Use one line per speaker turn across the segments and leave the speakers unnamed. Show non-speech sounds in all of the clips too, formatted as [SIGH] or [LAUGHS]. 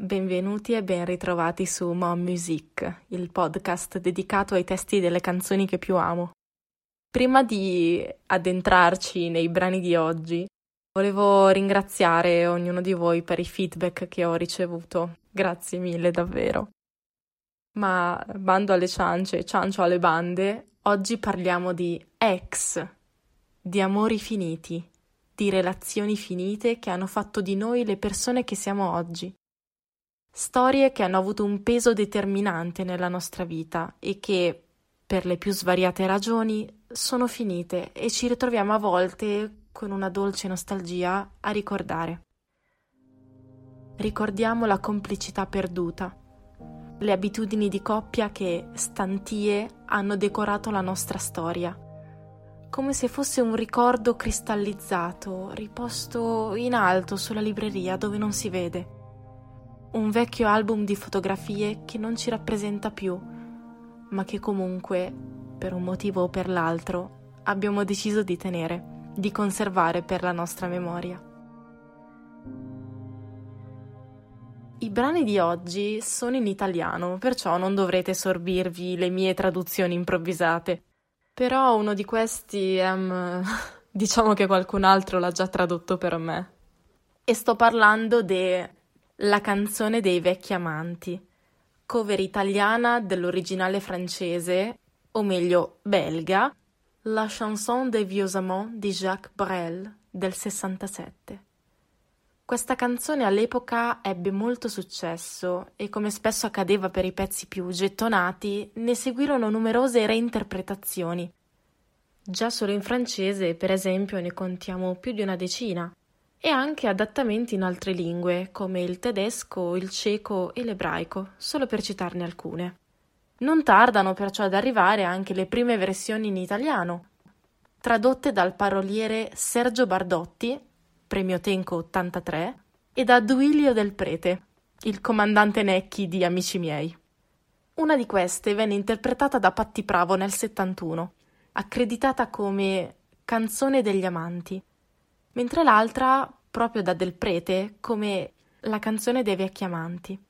Benvenuti e ben ritrovati su Mom Music, il podcast dedicato ai testi delle canzoni che più amo. Prima di addentrarci nei brani di oggi, volevo ringraziare ognuno di voi per i feedback che ho ricevuto. Grazie mille davvero. Ma bando alle ciance, ciancio alle bande, oggi parliamo di ex, di amori finiti, di relazioni finite che hanno fatto di noi le persone che siamo oggi. Storie che hanno avuto un peso determinante nella nostra vita e che, per le più svariate ragioni, sono finite e ci ritroviamo a volte con una dolce nostalgia a ricordare. Ricordiamo la complicità perduta, le abitudini di coppia che, stantie, hanno decorato la nostra storia, come se fosse un ricordo cristallizzato, riposto in alto sulla libreria dove non si vede un vecchio album di fotografie che non ci rappresenta più, ma che comunque, per un motivo o per l'altro, abbiamo deciso di tenere, di conservare per la nostra memoria. I brani di oggi sono in italiano, perciò non dovrete sorbirvi le mie traduzioni improvvisate. Però uno di questi, um, [LAUGHS] diciamo che qualcun altro l'ha già tradotto per me. E sto parlando de la canzone dei vecchi amanti, cover italiana dell'originale francese, o meglio belga, La chanson des vieux amants di Jacques Brel del 67. Questa canzone all'epoca ebbe molto successo e come spesso accadeva per i pezzi più gettonati, ne seguirono numerose reinterpretazioni. Già solo in francese, per esempio, ne contiamo più di una decina e anche adattamenti in altre lingue come il tedesco, il ceco e l'ebraico, solo per citarne alcune. Non tardano perciò ad arrivare anche le prime versioni in italiano, tradotte dal paroliere Sergio Bardotti, premio Tenco 83, e da Duilio del Prete, il comandante Necchi di Amici miei. Una di queste venne interpretata da Patti Pravo nel 71, accreditata come Canzone degli amanti, mentre l'altra proprio da Del Prete come la canzone dei vecchi amanti.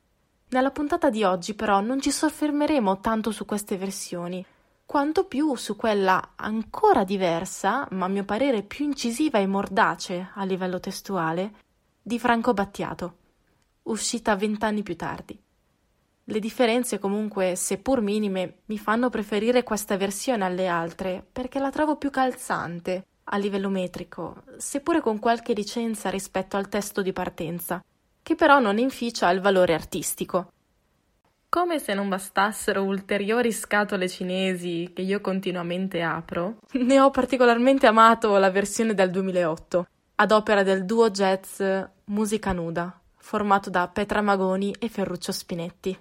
Nella puntata di oggi però non ci soffermeremo tanto su queste versioni, quanto più su quella ancora diversa, ma a mio parere più incisiva e mordace a livello testuale, di Franco Battiato, uscita vent'anni più tardi. Le differenze comunque, seppur minime, mi fanno preferire questa versione alle altre perché la trovo più calzante, a livello metrico, seppure con qualche licenza rispetto al testo di partenza, che però non inficia il valore artistico. Come se non bastassero ulteriori scatole cinesi che io continuamente apro, [LAUGHS] ne ho particolarmente amato la versione del 2008, ad opera del duo jazz Musica Nuda, formato da Petra Magoni e Ferruccio Spinetti.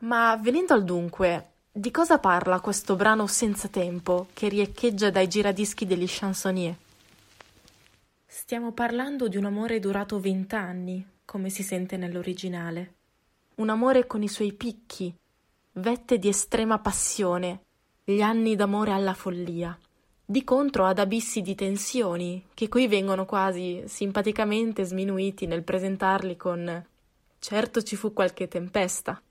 Ma venendo al dunque, di cosa parla questo brano senza tempo che riecheggia dai giradischi degli chansonnier? Stiamo parlando di un amore durato vent'anni, come si sente nell'originale. Un amore con i suoi picchi, vette di estrema passione, gli anni d'amore alla follia. Di contro ad abissi di tensioni, che qui vengono quasi simpaticamente sminuiti nel presentarli con certo ci fu qualche tempesta.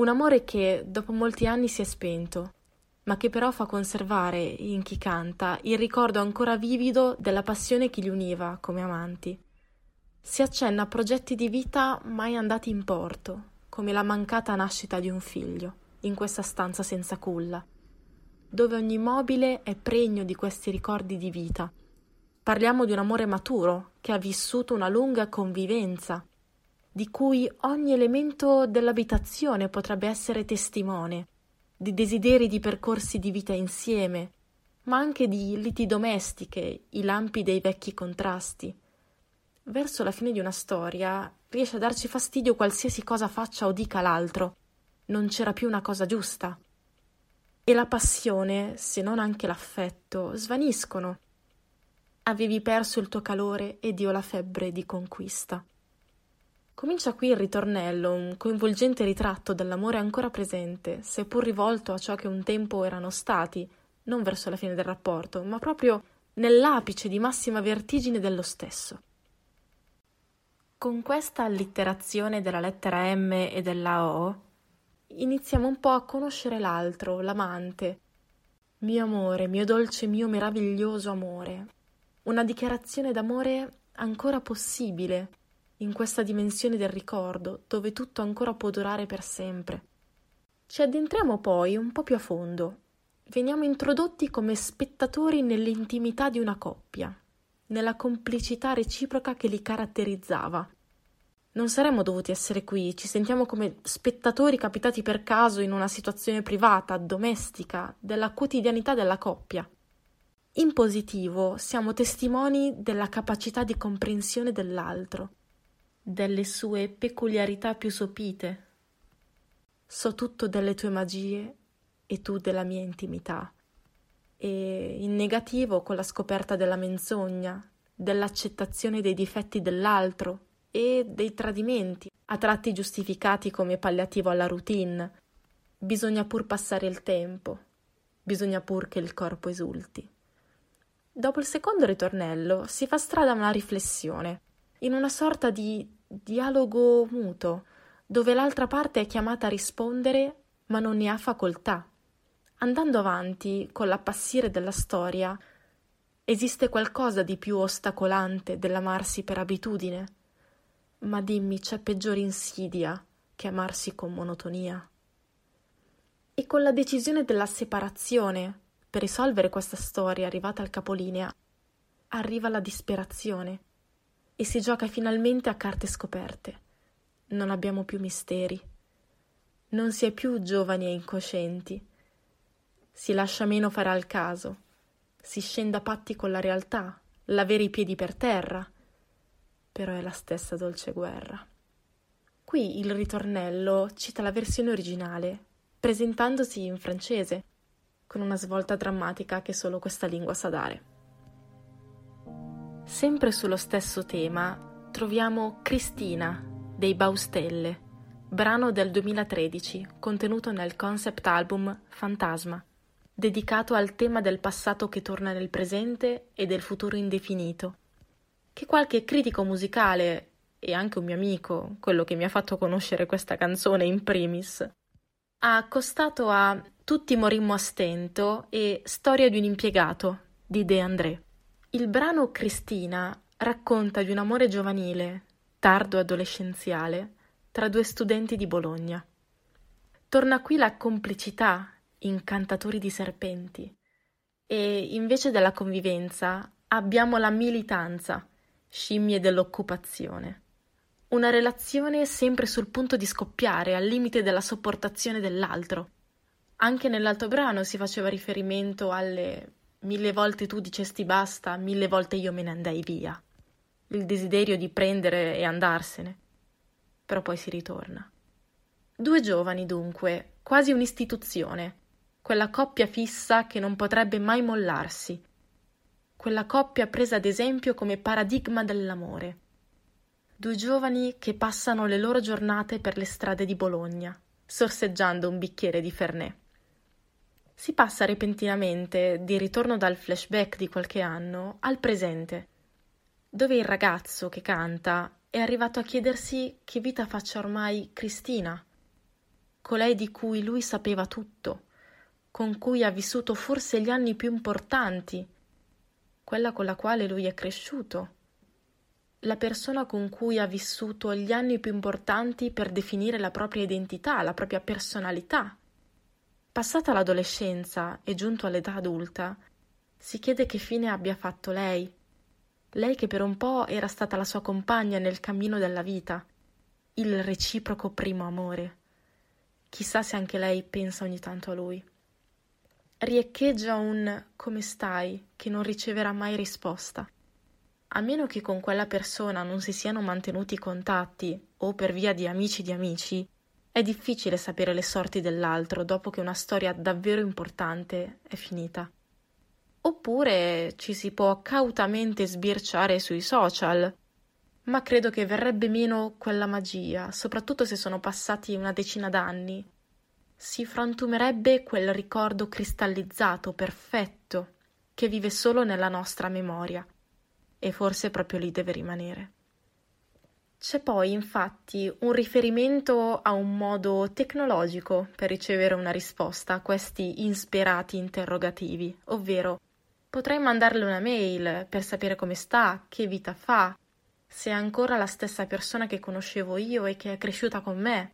Un amore che dopo molti anni si è spento, ma che però fa conservare in chi canta il ricordo ancora vivido della passione che li univa come amanti. Si accenna a progetti di vita mai andati in porto, come la mancata nascita di un figlio, in questa stanza senza culla, dove ogni mobile è pregno di questi ricordi di vita. Parliamo di un amore maturo che ha vissuto una lunga convivenza di cui ogni elemento dell'abitazione potrebbe essere testimone, di desideri di percorsi di vita insieme, ma anche di liti domestiche, i lampi dei vecchi contrasti. Verso la fine di una storia riesce a darci fastidio qualsiasi cosa faccia o dica l'altro. Non c'era più una cosa giusta. E la passione, se non anche l'affetto, svaniscono. Avevi perso il tuo calore ed io la febbre di conquista. Comincia qui il ritornello, un coinvolgente ritratto dell'amore ancora presente, seppur rivolto a ciò che un tempo erano stati, non verso la fine del rapporto, ma proprio nell'apice di massima vertigine dello stesso. Con questa allitterazione della lettera M e della O iniziamo un po' a conoscere l'altro, l'amante. Mio amore, mio dolce, mio meraviglioso amore. Una dichiarazione d'amore ancora possibile in questa dimensione del ricordo, dove tutto ancora può durare per sempre. Ci addentriamo poi un po' più a fondo. Veniamo introdotti come spettatori nell'intimità di una coppia, nella complicità reciproca che li caratterizzava. Non saremmo dovuti essere qui, ci sentiamo come spettatori capitati per caso in una situazione privata, domestica, della quotidianità della coppia. In positivo siamo testimoni della capacità di comprensione dell'altro, delle sue peculiarità più sopite. So tutto delle tue magie e tu della mia intimità. E in negativo con la scoperta della menzogna, dell'accettazione dei difetti dell'altro e dei tradimenti, a tratti giustificati come palliativo alla routine. Bisogna pur passare il tempo, bisogna pur che il corpo esulti. Dopo il secondo ritornello si fa strada una riflessione, in una sorta di dialogo muto, dove l'altra parte è chiamata a rispondere ma non ne ha facoltà. Andando avanti con l'appassire della storia, esiste qualcosa di più ostacolante dell'amarsi per abitudine? Ma dimmi, c'è peggiore insidia che amarsi con monotonia? E con la decisione della separazione, per risolvere questa storia arrivata al capolinea, arriva la disperazione e si gioca finalmente a carte scoperte. Non abbiamo più misteri. Non si è più giovani e incoscienti. Si lascia meno fare al caso. Si scende a patti con la realtà, l'avere i piedi per terra però è la stessa dolce guerra. Qui il ritornello cita la versione originale, presentandosi in francese, con una svolta drammatica che solo questa lingua sa dare. Sempre sullo stesso tema troviamo Cristina dei Baustelle, brano del 2013 contenuto nel concept album Fantasma, dedicato al tema del passato che torna nel presente e del futuro indefinito, che qualche critico musicale e anche un mio amico, quello che mi ha fatto conoscere questa canzone in primis, ha accostato a Tutti morimmo a stento e Storia di un impiegato di De André. Il brano Cristina racconta di un amore giovanile, tardo adolescenziale, tra due studenti di Bologna. Torna qui la complicità, incantatori di serpenti, e invece della convivenza abbiamo la militanza, scimmie dell'occupazione. Una relazione sempre sul punto di scoppiare, al limite della sopportazione dell'altro. Anche nell'altro brano si faceva riferimento alle mille volte tu dicesti basta, mille volte io me ne andai via. Il desiderio di prendere e andarsene. Però poi si ritorna. Due giovani, dunque, quasi un'istituzione, quella coppia fissa che non potrebbe mai mollarsi, quella coppia presa ad esempio come paradigma dell'amore. Due giovani che passano le loro giornate per le strade di Bologna, sorseggiando un bicchiere di Fernet. Si passa repentinamente, di ritorno dal flashback di qualche anno, al presente, dove il ragazzo che canta è arrivato a chiedersi che vita faccia ormai Cristina, colei di cui lui sapeva tutto, con cui ha vissuto forse gli anni più importanti quella con la quale lui è cresciuto, la persona con cui ha vissuto gli anni più importanti per definire la propria identità, la propria personalità. Passata l'adolescenza e giunto all'età adulta, si chiede che fine abbia fatto lei, lei che per un po' era stata la sua compagna nel cammino della vita, il reciproco primo amore. Chissà se anche lei pensa ogni tanto a lui riecheggia un come stai che non riceverà mai risposta. A meno che con quella persona non si siano mantenuti contatti o per via di amici di amici, è difficile sapere le sorti dell'altro dopo che una storia davvero importante è finita. Oppure ci si può cautamente sbirciare sui social, ma credo che verrebbe meno quella magia, soprattutto se sono passati una decina d'anni si frantumerebbe quel ricordo cristallizzato, perfetto, che vive solo nella nostra memoria, e forse proprio lì deve rimanere. C'è poi infatti un riferimento a un modo tecnologico per ricevere una risposta a questi insperati interrogativi, ovvero potrei mandarle una mail per sapere come sta, che vita fa, se è ancora la stessa persona che conoscevo io e che è cresciuta con me.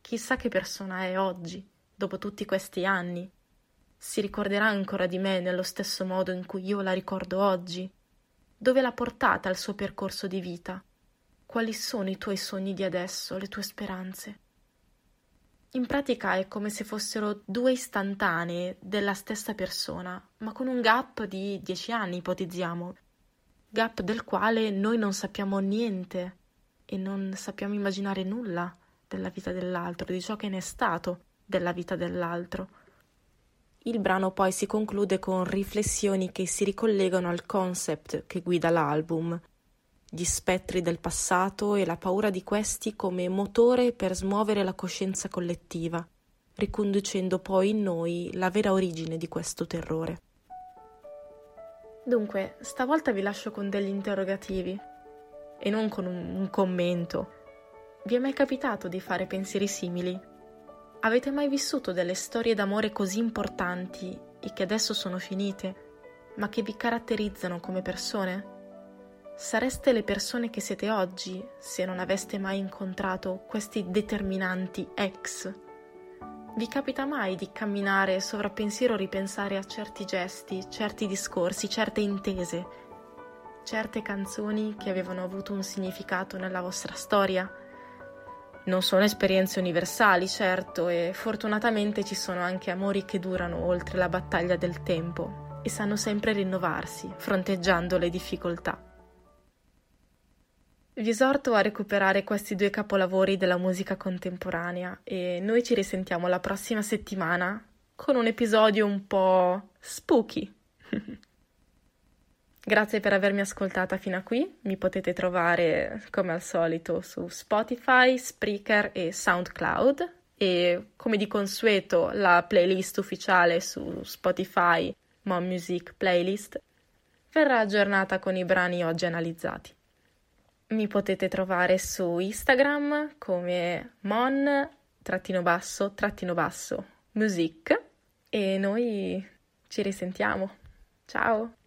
Chissà che persona è oggi, dopo tutti questi anni. Si ricorderà ancora di me nello stesso modo in cui io la ricordo oggi? Dove l'ha portata il suo percorso di vita? Quali sono i tuoi sogni di adesso, le tue speranze? In pratica è come se fossero due istantanee della stessa persona, ma con un gap di dieci anni, ipotizziamo. Gap del quale noi non sappiamo niente e non sappiamo immaginare nulla della vita dell'altro, di ciò che ne è stato della vita dell'altro. Il brano poi si conclude con riflessioni che si ricollegano al concept che guida l'album, gli spettri del passato e la paura di questi come motore per smuovere la coscienza collettiva, riconducendo poi in noi la vera origine di questo terrore. Dunque, stavolta vi lascio con degli interrogativi e non con un, un commento. Vi è mai capitato di fare pensieri simili? Avete mai vissuto delle storie d'amore così importanti e che adesso sono finite, ma che vi caratterizzano come persone? Sareste le persone che siete oggi se non aveste mai incontrato questi determinanti ex. Vi capita mai di camminare sovrappensiero o ripensare a certi gesti, certi discorsi, certe intese, certe canzoni che avevano avuto un significato nella vostra storia? Non sono esperienze universali, certo, e fortunatamente ci sono anche amori che durano oltre la battaglia del tempo e sanno sempre rinnovarsi, fronteggiando le difficoltà. Vi esorto a recuperare questi due capolavori della musica contemporanea e noi ci risentiamo la prossima settimana con un episodio un po' spooky. [LAUGHS] Grazie per avermi ascoltata fino a qui, mi potete trovare come al solito su Spotify, Spreaker e SoundCloud e come di consueto la playlist ufficiale su Spotify, Mom Music Playlist, verrà aggiornata con i brani oggi analizzati. Mi potete trovare su Instagram come mon trattino basso trattino basso music e noi ci risentiamo. Ciao!